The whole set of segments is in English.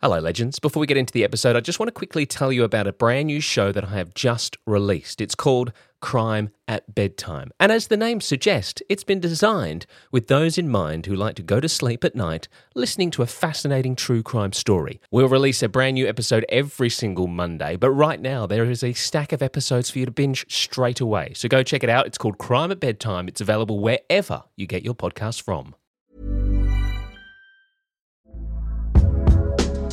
Hello, legends. Before we get into the episode, I just want to quickly tell you about a brand new show that I have just released. It's called Crime at Bedtime. And as the name suggests, it's been designed with those in mind who like to go to sleep at night listening to a fascinating true crime story. We'll release a brand new episode every single Monday, but right now there is a stack of episodes for you to binge straight away. So go check it out. It's called Crime at Bedtime. It's available wherever you get your podcasts from.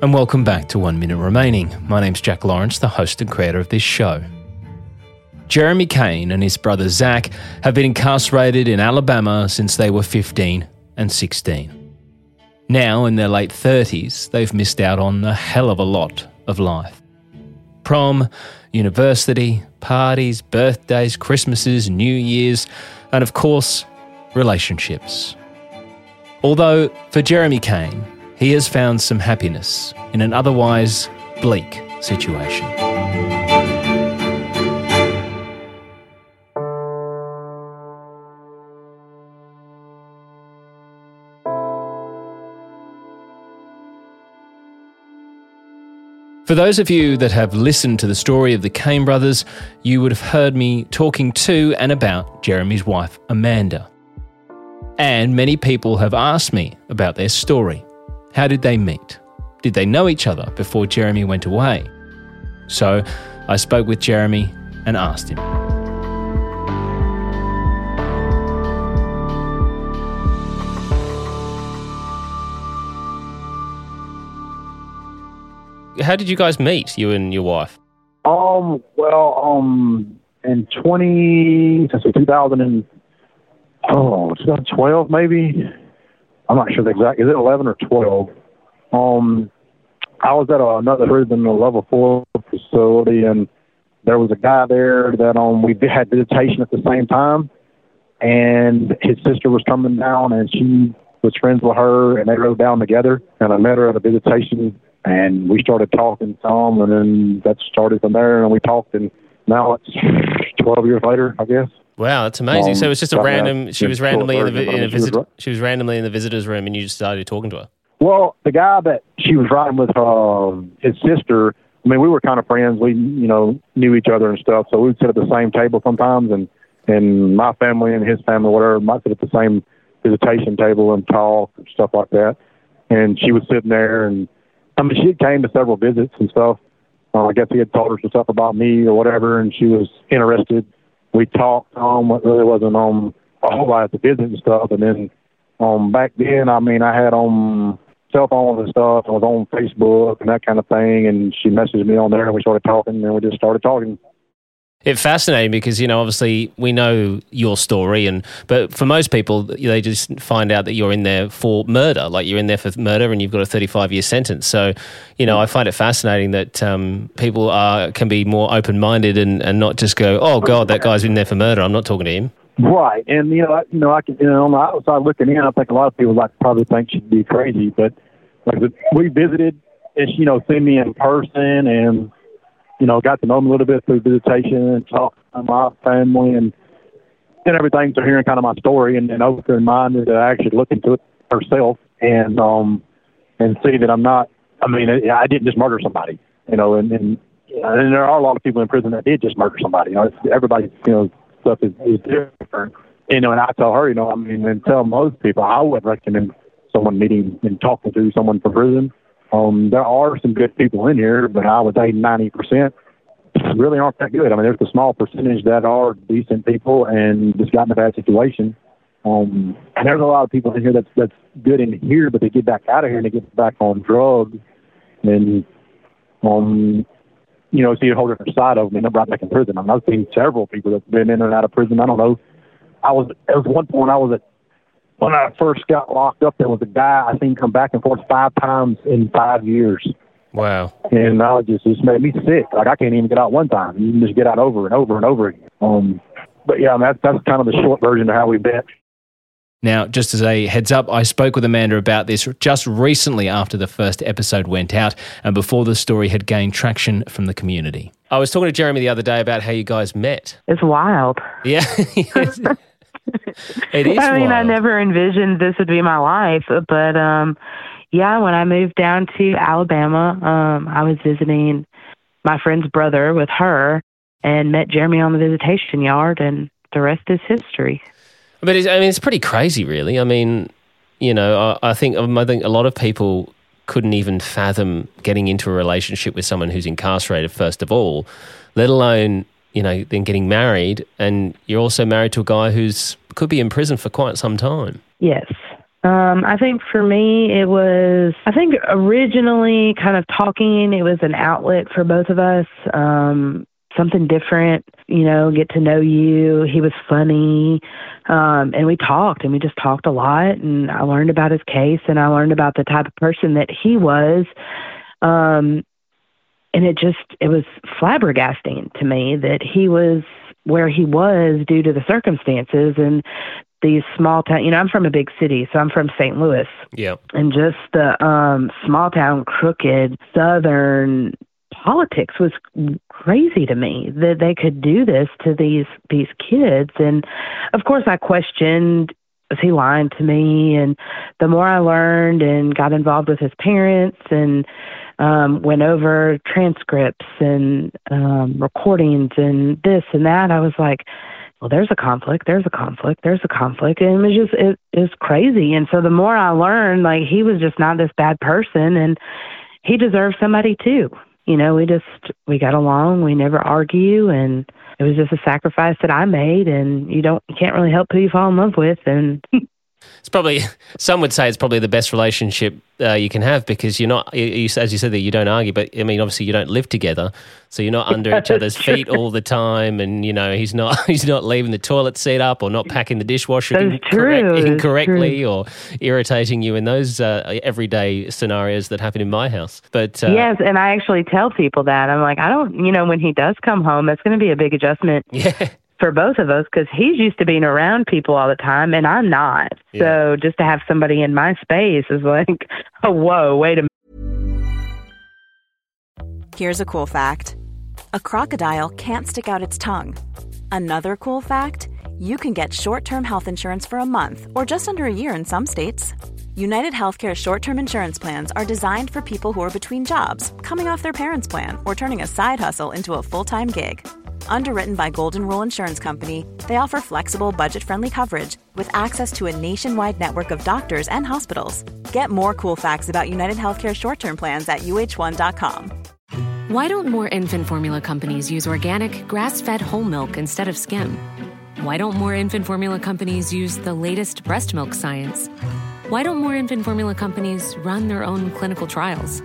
and welcome back to One Minute Remaining. My name's Jack Lawrence, the host and creator of this show. Jeremy Cain and his brother Zach have been incarcerated in Alabama since they were 15 and 16. Now, in their late 30s, they've missed out on a hell of a lot of life. Prom, university, parties, birthdays, Christmases, New Year's, and of course, relationships. Although, for Jeremy Cain, he has found some happiness in an otherwise bleak situation. For those of you that have listened to the story of the Cain brothers, you would have heard me talking to and about Jeremy's wife, Amanda. And many people have asked me about their story. How did they meet? Did they know each other before Jeremy went away? So I spoke with Jeremy and asked him. How did you guys meet, you and your wife? Um, well, um, in 20, since 2000 and, oh, 2012 maybe. I'm not sure the exact, is it 11 or 12? Um, I was at another prison, a level four facility, and there was a guy there that um we had visitation at the same time, and his sister was coming down, and she was friends with her, and they rode down together, and I met her at a visitation, and we started talking some, and then that started from there, and we talked, and now it's 12 years later, I guess. Wow, that's amazing. Um, so it was just a random. She was randomly in the, in a version, but I mean, she was visit. She was randomly in the visitors' room, and you just started talking to her. Well, the guy that she was riding with, uh, his sister. I mean, we were kind of friends. We, you know, knew each other and stuff. So we would sit at the same table sometimes, and and my family and his family, whatever, might sit at the same visitation table and talk and stuff like that. And she was sitting there, and I mean, she had came to several visits and stuff. Uh, I guess he had told her some stuff about me or whatever, and she was interested. We talked. Um, it really wasn't on a whole lot at the visit and stuff, and then um back then I mean I had um cell phones and stuff. I was on Facebook and that kind of thing and she messaged me on there and we started talking and we just started talking. It's fascinating because you know obviously we know your story, and but for most people they just find out that you're in there for murder, like you're in there for murder, and you've got a 35 year sentence. So you know I find it fascinating that um, people are can be more open minded and, and not just go, oh god, that guy's in there for murder. I'm not talking to him. Right. And you know, I, you know, I can you know on the outside looking in, I think a lot of people like probably think she'd be crazy, but like we visited and she you know seen me in person and you know, got to know him a little bit through visitation and talk to my family and and everything. So hearing kind of my story and, and open minded to actually look into it herself and um and see that I'm not. I mean, I didn't just murder somebody, you know, and and, and there are a lot of people in prison that did just murder somebody. You know, everybody, you know, stuff is, is different. You know, and I tell her, you know, I mean, and tell most people, I would recommend someone meeting and talking to someone from prison. Um, there are some good people in here, but I would say 90% really aren't that good. I mean, there's a small percentage that are decent people and just got in a bad situation. Um, and there's a lot of people in here that's that's good in here, but they get back out of here and they get back on drugs, and um, you know, see a whole different side of them and they're brought back in prison. I mean, I've seen several people that've been in and out of prison. I don't know. I was was one point I was at when I first got locked up. There was a guy I seen come back and forth five times in five years. Wow. And I just just made me sick. Like I can't even get out one time. You can just get out over and over and over again. Um, but yeah, I mean, that's that's kind of the short version of how we met. Now, just as a heads up, I spoke with Amanda about this just recently after the first episode went out and before the story had gained traction from the community. I was talking to Jeremy the other day about how you guys met. It's wild. Yeah. it is. I mean, wild. I never envisioned this would be my life, but um, yeah, when I moved down to Alabama, um, I was visiting my friend's brother with her and met Jeremy on the visitation yard, and the rest is history. But it's, I mean, it's pretty crazy, really. I mean, you know, I, I think I think a lot of people couldn't even fathom getting into a relationship with someone who's incarcerated first of all, let alone you know then getting married, and you're also married to a guy who's could be in prison for quite some time. Yes. Um, I think for me, it was, I think originally kind of talking, it was an outlet for both of us. Um, something different, you know, get to know you. He was funny. Um, and we talked and we just talked a lot and I learned about his case and I learned about the type of person that he was. Um, and it just, it was flabbergasting to me that he was where he was due to the circumstances and these small town you know i'm from a big city so i'm from st louis Yeah. and just the um small town crooked southern politics was crazy to me that they could do this to these these kids and of course i questioned was he lying to me and the more i learned and got involved with his parents and um went over transcripts and um recordings and this and that i was like well, there's a conflict, there's a conflict, there's a conflict. And it was just, it is crazy. And so the more I learned, like, he was just not this bad person and he deserved somebody too. You know, we just, we got along, we never argue. And it was just a sacrifice that I made. And you don't, you can't really help who you fall in love with. And It's probably some would say it's probably the best relationship uh, you can have because you're not, you, you, as you said, that you don't argue. But I mean, obviously, you don't live together, so you're not under each other's feet all the time. And you know, he's not he's not leaving the toilet seat up or not packing the dishwasher incorrect- true. Incorrectly or irritating you in those uh, everyday scenarios that happen in my house. But uh, yes, and I actually tell people that. I'm like, I don't, you know, when he does come home, that's going to be a big adjustment yeah, for both of us because he's used to being around people all the time and I'm not. Yeah. So just to have somebody in my space is like, oh, whoa, wait a minute. Here's a cool fact a crocodile can't stick out its tongue. Another cool fact you can get short term health insurance for a month or just under a year in some states. United Healthcare short term insurance plans are designed for people who are between jobs, coming off their parents' plan, or turning a side hustle into a full time gig. Underwritten by Golden Rule Insurance Company, they offer flexible, budget friendly coverage with access to a nationwide network of doctors and hospitals. Get more cool facts about United Healthcare short term plans at uh1.com. Why don't more infant formula companies use organic, grass fed whole milk instead of skim? Why don't more infant formula companies use the latest breast milk science? Why don't more infant formula companies run their own clinical trials?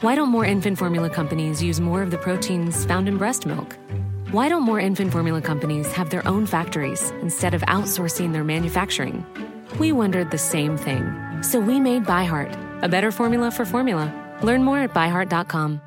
Why don't more infant formula companies use more of the proteins found in breast milk? Why don't more infant formula companies have their own factories instead of outsourcing their manufacturing? We wondered the same thing. So we made ByHeart, a better formula for formula. Learn more at byheart.com.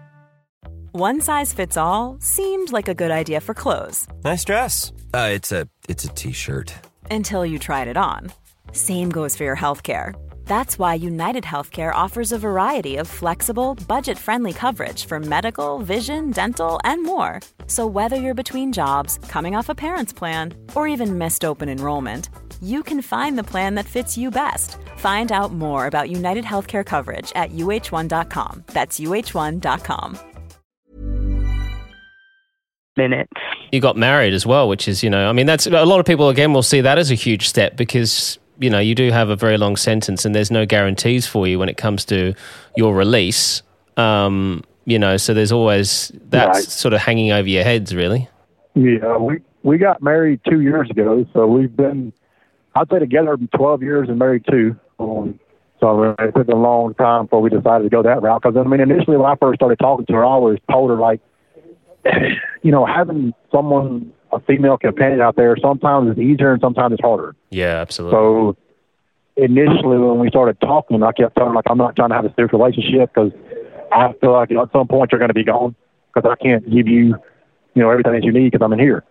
One size fits all seemed like a good idea for clothes Nice dress. Uh, it's a it's a t-shirt. until you tried it on. Same goes for your healthcare. That's why United Healthcare offers a variety of flexible, budget friendly coverage for medical, vision, dental, and more. So, whether you're between jobs, coming off a parent's plan, or even missed open enrollment, you can find the plan that fits you best. Find out more about United Healthcare coverage at uh1.com. That's uh1.com. Minutes. You got married as well, which is, you know, I mean, that's a lot of people, again, will see that as a huge step because, you know, you do have a very long sentence and there's no guarantees for you when it comes to your release. Um, you know, so there's always that Right. sort of hanging over your heads, really. Yeah, we we got married two years ago, so we've been I'd say together twelve years and married two. Um, so it took a long time before we decided to go that route. Because I mean, initially when I first started talking to her, I always told her like, you know, having someone a female companion out there sometimes it's easier and sometimes it's harder. Yeah, absolutely. So initially when we started talking, I kept telling her like I'm not trying to have a serious relationship because I feel like you know, at some point you're going to be gone because I can't give you, you know, everything that you need because I'm in here.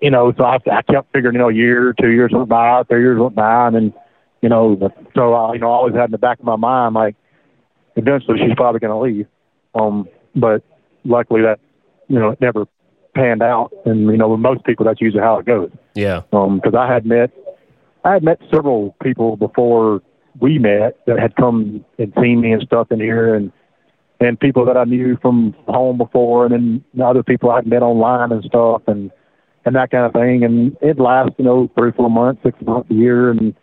You know, so I, I kept figuring, you know, a year, two years went by, three years went by, and then, you know, so I, you know, I always had in the back of my mind like, eventually she's probably going to leave. Um, but luckily that, you know, it never panned out, and you know, with most people that's usually how it goes yeah. Um, because I had met I had met several people before we met that had come and seen me and stuff in here and and people that I knew from home before and then other people I'd met online and stuff and and that kind of thing and it lasts, you know, three, four months, six months, a year and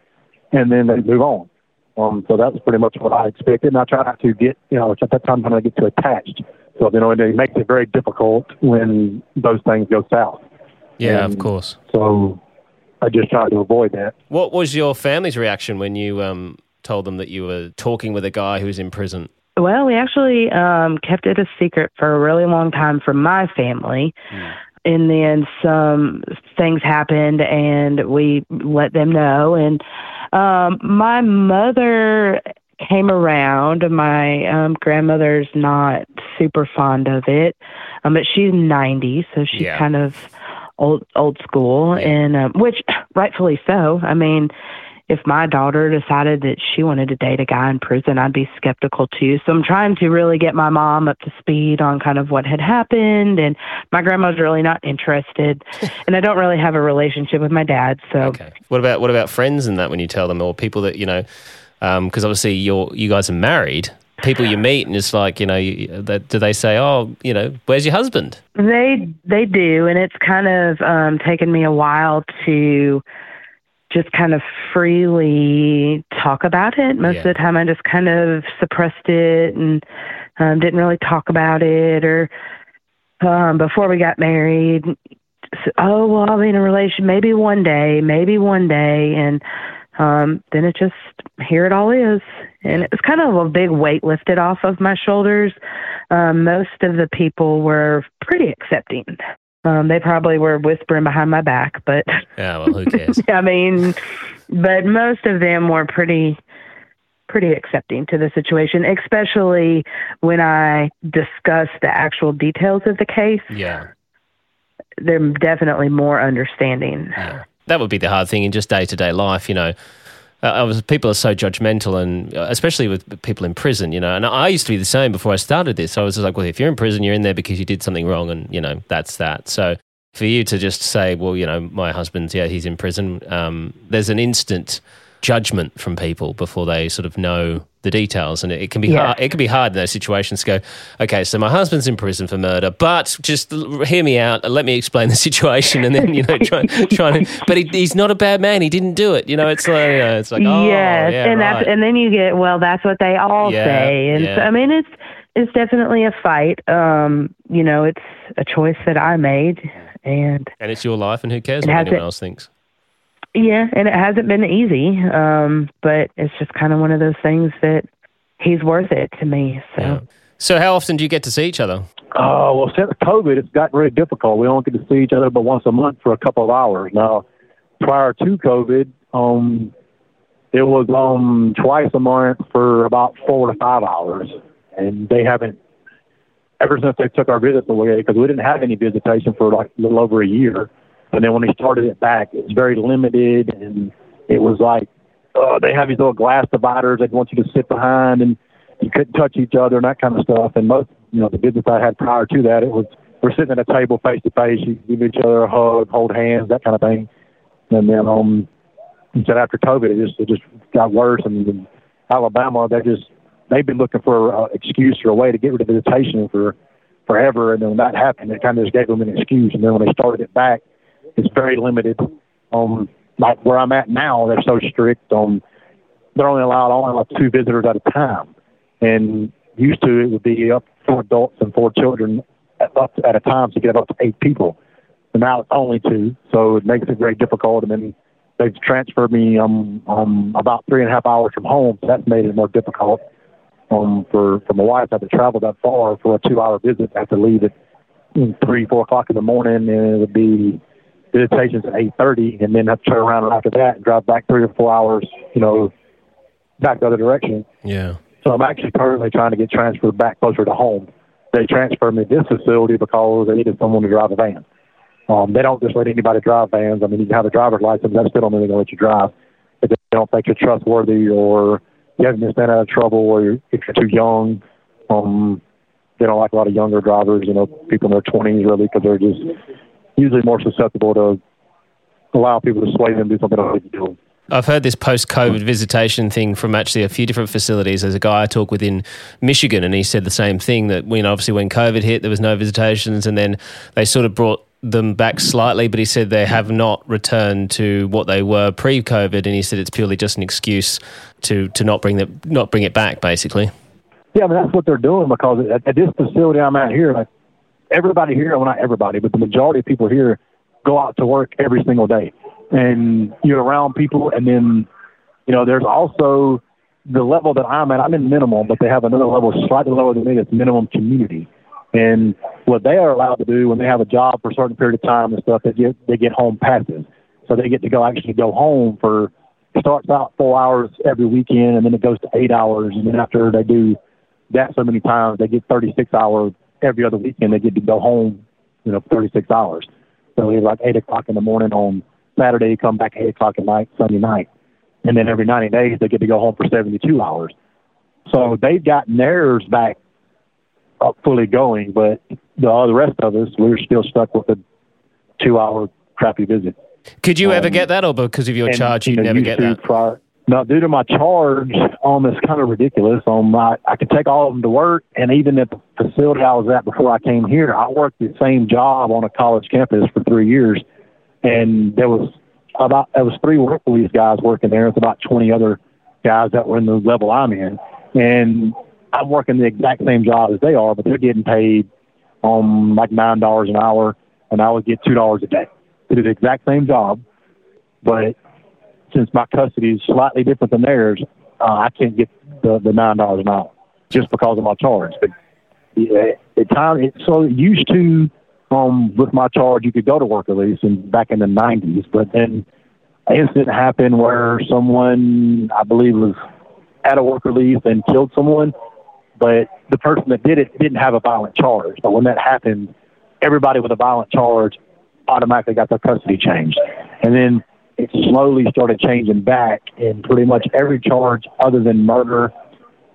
and then they move on. Um so that's pretty much what I expected and I try not to get you know, at that time when I get too attached. So you know, it makes it very difficult when those things go south. Yeah, of course. So I just try to avoid that. What was your family's reaction when you um, told them that you were talking with a guy who's in prison? Well, we actually um, kept it a secret for a really long time from my family. And then some things happened, and we let them know. And um, my mother came around. My um, grandmother's not super fond of it, um, but she's 90, so she's Yeah. kind of old old school, Yeah. and um, which rightfully so. I mean, if my daughter decided that she wanted to date a guy in prison, I'd be skeptical too. So I'm trying to really get my mom up to speed on kind of what had happened. And my grandma's really not interested. and I don't really have a relationship with my dad. So Okay. What about what about friends and that when you tell them, or people that you know, because obviously you're you guys are married. People you meet and it's like you know, you, that, do they say, oh, you know, where's your husband? They they do, and it's kind of um, taken me a while to just kind of freely talk about it. Most Yeah. of the time, I just kind of suppressed it and um, didn't really talk about it. Or um, before we got married, s- oh well, I'll be in a relation maybe one day, maybe one day, and um, then it just here it all is, and it was kind of a big weight lifted off of my shoulders. Um, most of the people were pretty accepting. Um, they probably were whispering behind my back, but Yeah, well, who cares? I mean, but most of them were pretty pretty accepting to the situation, especially when I discussed the actual details of the case. yeah. They're definitely more understanding. Yeah. That would be the hard thing in just day to day life, you know. Uh, I was, people are so judgmental, and uh, especially with people in prison, you know. And I used to be the same before I started this. I was just like, well, if you're in prison, you're in there because you did something wrong, and you know that's that. So for you to just say, well, you know, my husband's yeah, he's in prison. Um, there's an instant judgment from people before they sort of know the details, and it, it can be Yeah. hard. It can be hard in those situations to go, okay, so my husband's in prison for murder, but just hear me out and let me explain the situation, and then you know, try, trying to. But he, he's not a bad man. He didn't do it. You know, it's like you know, it's like oh yes, yeah, and right. that's and then you get well. That's what they all Yeah, say, and so, I mean it's it's definitely a fight. Um, you know, it's a choice that I made, and and it's your life, and who cares what anyone else thinks? Yeah, and it hasn't been easy. Um, but it's just kind of one of those things that he's worth it to me. So. Yeah. So how often do you get to see each other? Oh, well, since COVID, it's gotten really difficult. We only get to see each other but once a month for a couple of hours. Now, prior to COVID, um, it was um twice a month for about four to five hours, and they haven't ever since they took our visits away because we didn't have any visitation for like a little over a year. And then when they started it back, it was very limited, and it was like uh, they have these little glass dividers they want you to sit behind, and you couldn't touch each other and that kind of stuff. And most, you know, the business I had prior to that, it was we're sitting at a table face to face, you give each other a hug, hold hands, that kind of thing. And then um, said after COVID, it just it just got worse. And in Alabama, they just they've been looking for an excuse or a way to get rid of visitation for forever. And then when that happened, it kind of just gave them an excuse. And then when they started it back, it's very limited. Um, like where I'm at now, they're so strict. Um, they're only allowed only like two visitors at a time. And used to it would be up four adults and four children at, up at a time to get up to eight people. And now it's only two, so it makes it very difficult. And then they've transferred me um, um about three and a half hours from home, so that's made it more difficult. Um, for for my wife, I have to travel that far for a two-hour visit. I have to leave at three, four o'clock in the morning, and it would be visitations at eight thirty, and then have to turn around after that and drive back three or four hours, you know, back the other direction. Yeah. So I'm actually currently trying to get transferred back closer to home. They transferred me to this facility because they needed someone to drive a van. Um, they don't just let anybody drive vans. I mean, you have a driver's license. That still don't mean they're going to let you drive. If they don't think you're trustworthy or you haven't just been out of trouble or you're, if you're too young. Um, they don't like a lot of younger drivers, you know, people in their 20s really, because they're just usually more susceptible to allow people to sway them to do something they don't need to do. I've heard this post COVID visitation thing from actually a few different facilities. There's a guy I talked with in Michigan, and he said the same thing that when obviously when COVID hit, there was no visitations, and then they sort of brought them back slightly, but he said they have not returned to what they were pre-COVID, and he said it's purely just an excuse to to not bring the not bring it back, basically. Yeah, I mean that's what they're doing because at, at this facility I'm at here, like everybody here, well not everybody, but the majority of people here go out to work every single day and you're around people. And then, you know, there's also the level that I'm at. I'm in minimum, but they have another level slightly lower than me that's minimum community. And what they are allowed to do when they have a job for a certain period of time and stuff, they get they get home passes, so they get to go actually go home for starts out four hours every weekend, and then it goes to eight hours, and then after they do that so many times, they get 36 hours every other weekend. They get to go home, you know, 36 hours. So it's like eight o'clock in the morning on Saturday, come back eight o'clock at night, Sunday night, and then every 90 days they get to go home for 72 hours. So they've gotten theirs back up fully going, but the all the rest of us we're still stuck with a two-hour crappy visit. Could you um, ever get that, or because of your and, charge, you, you know, never get that? Prior, no, due to my charge, um, it's kind of ridiculous. Um, I, I could take all of them to work, and even at the facility I was at before I came here, I worked the same job on a college campus for three years, and there was about there was three work police guys working there. It's about twenty other guys that were in the level I'm in, and I'm working the exact same job as they are, but they're getting paid um like nine dollars an hour, and I would get two dollars a day. It is the exact same job, but since my custody is slightly different than theirs, uh, I can't get the, the nine dollars an hour just because of my charge. But yeah, the time it's so used to um, with my charge, you could go to work release and back in the 90s. But then an incident happened where someone, I believe, was at a work release and killed someone. But the person that did it didn't have a violent charge. But when that happened, everybody with a violent charge automatically got their custody changed. And then it slowly started changing back, and pretty much every charge other than murder.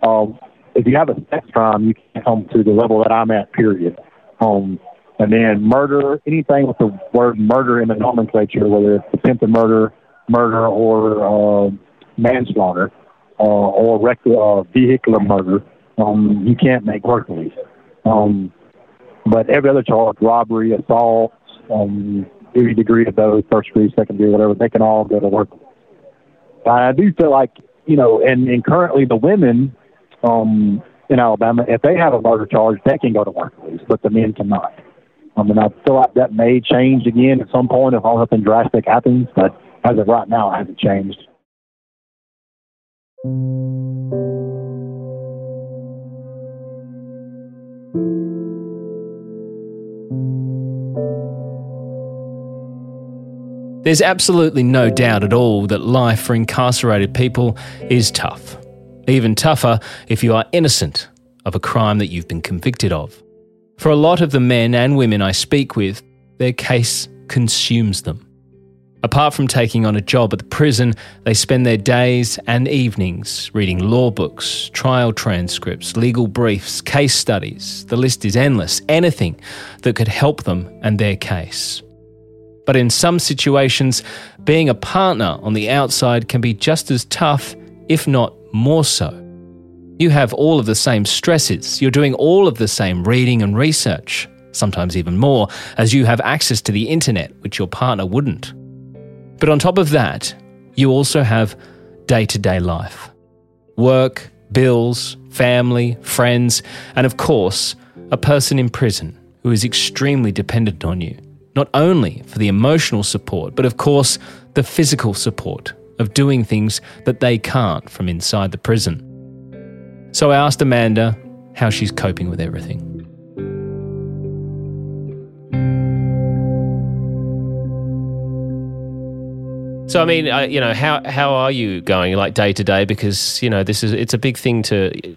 Um, if you have a sex crime, you can come to the level that I'm at. Period. Um, and then murder, anything with the word murder in the nomenclature, whether it's attempted murder, murder, or uh, manslaughter, uh, or rec- uh, vehicular murder, um, you can't make work release. Um, but every other charge, robbery, assault, um, any degree of those, first degree, second degree, whatever, they can all go to work. But I do feel like, you know, and, and currently the women um, in Alabama, if they have a murder charge, they can go to work release, but the men cannot. I mean, I feel like that may change again at some point if all something drastic happens, but as of right now, it hasn't changed. There's absolutely no doubt at all that life for incarcerated people is tough. Even tougher if you are innocent of a crime that you've been convicted of. For a lot of the men and women I speak with, their case consumes them. Apart from taking on a job at the prison, they spend their days and evenings reading law books, trial transcripts, legal briefs, case studies. The list is endless. Anything that could help them and their case. But in some situations, being a partner on the outside can be just as tough, if not more so. You have all of the same stresses, you're doing all of the same reading and research, sometimes even more, as you have access to the internet, which your partner wouldn't. But on top of that, you also have day to day life work, bills, family, friends, and of course, a person in prison who is extremely dependent on you, not only for the emotional support, but of course, the physical support of doing things that they can't from inside the prison. So I asked Amanda how she's coping with everything. So I mean, uh, you know, how how are you going like day to day? Because you know, this is it's a big thing to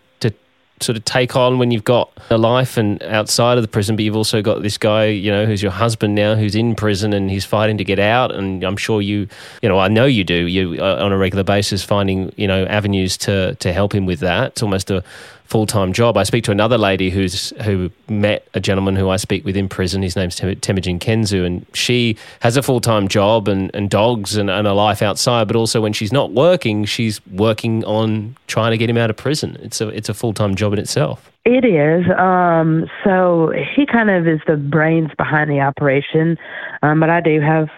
sort of take on when you've got a life and outside of the prison, but you've also got this guy, you know, who's your husband now, who's in prison and he's fighting to get out. And I'm sure you, you know, I know you do. You uh, on a regular basis finding you know avenues to to help him with that. It's almost a full time job. I speak to another lady who's who met a gentleman who I speak with in prison. His name's Temujin Kensu, and she has a full time job and, and dogs and, and a life outside. But also, when she's not working, she's working on trying to get him out of prison. It's a it's a full time job in itself. It is. Um, so he kind of is the brains behind the operation, um, but I do have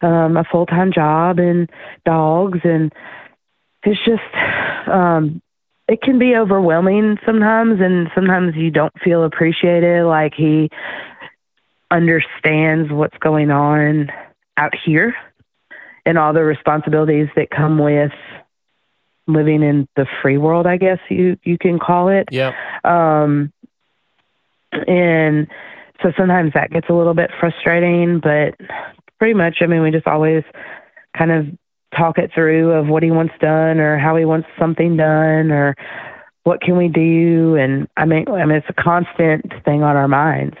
um, a full time job and dogs, and it's just um, it can be overwhelming sometimes and sometimes you don't feel appreciated like he understands what's going on out here and all the responsibilities that come with living in the free world i guess you you can call it. Yeah um and so sometimes that gets a little bit frustrating but pretty much i mean we just always kind of talk it through of what he wants done or how he wants something done or what can we do? And i mean i mean it's a constant thing on our minds.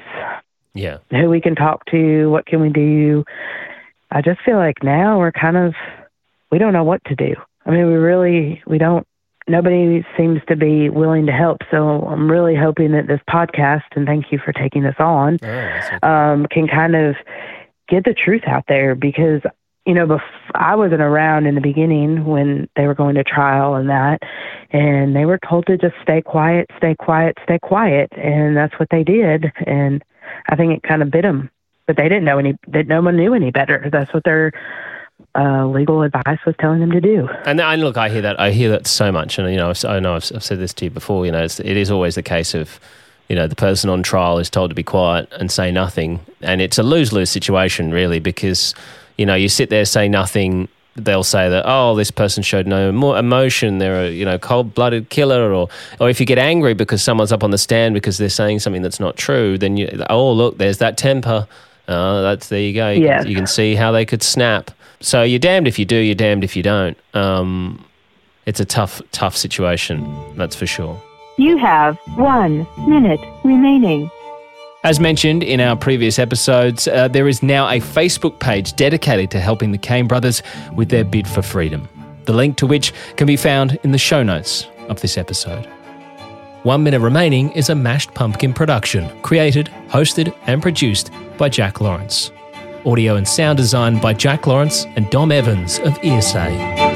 Yeah. Who we can talk to what can we do? I just feel like now we're kind of we don't know what to do. I mean we really we don't nobody seems to be willing to help. So i'm really hoping that this podcast and thank you for taking this on oh, okay. um, can kind of get the truth out there because you know, bef- I wasn't around in the beginning when they were going to trial and that, and they were told to just stay quiet, stay quiet, stay quiet, and that's what they did. And I think it kind of bit them, but they didn't know any. That no one knew any better. That's what their uh, legal advice was telling them to do. And, and look, I hear that. I hear that so much, and you know, I've, I know I've, I've said this to you before. You know, it's, it is always the case of you know, the person on trial is told to be quiet and say nothing. And it's a lose lose situation, really, because you know, you sit there, say nothing. They'll say that, oh, this person showed no more emotion. They're a, you know, cold blooded killer. Or, or if you get angry because someone's up on the stand because they're saying something that's not true, then you, oh, look, there's that temper. Uh, that's there you go. You, yes. can, you can see how they could snap. So you're damned if you do, you're damned if you don't. Um, it's a tough, tough situation. That's for sure. You have one minute remaining. As mentioned in our previous episodes, uh, there is now a Facebook page dedicated to helping the Cain brothers with their bid for freedom. The link to which can be found in the show notes of this episode. One Minute Remaining is a mashed pumpkin production, created, hosted, and produced by Jack Lawrence. Audio and sound design by Jack Lawrence and Dom Evans of ESA.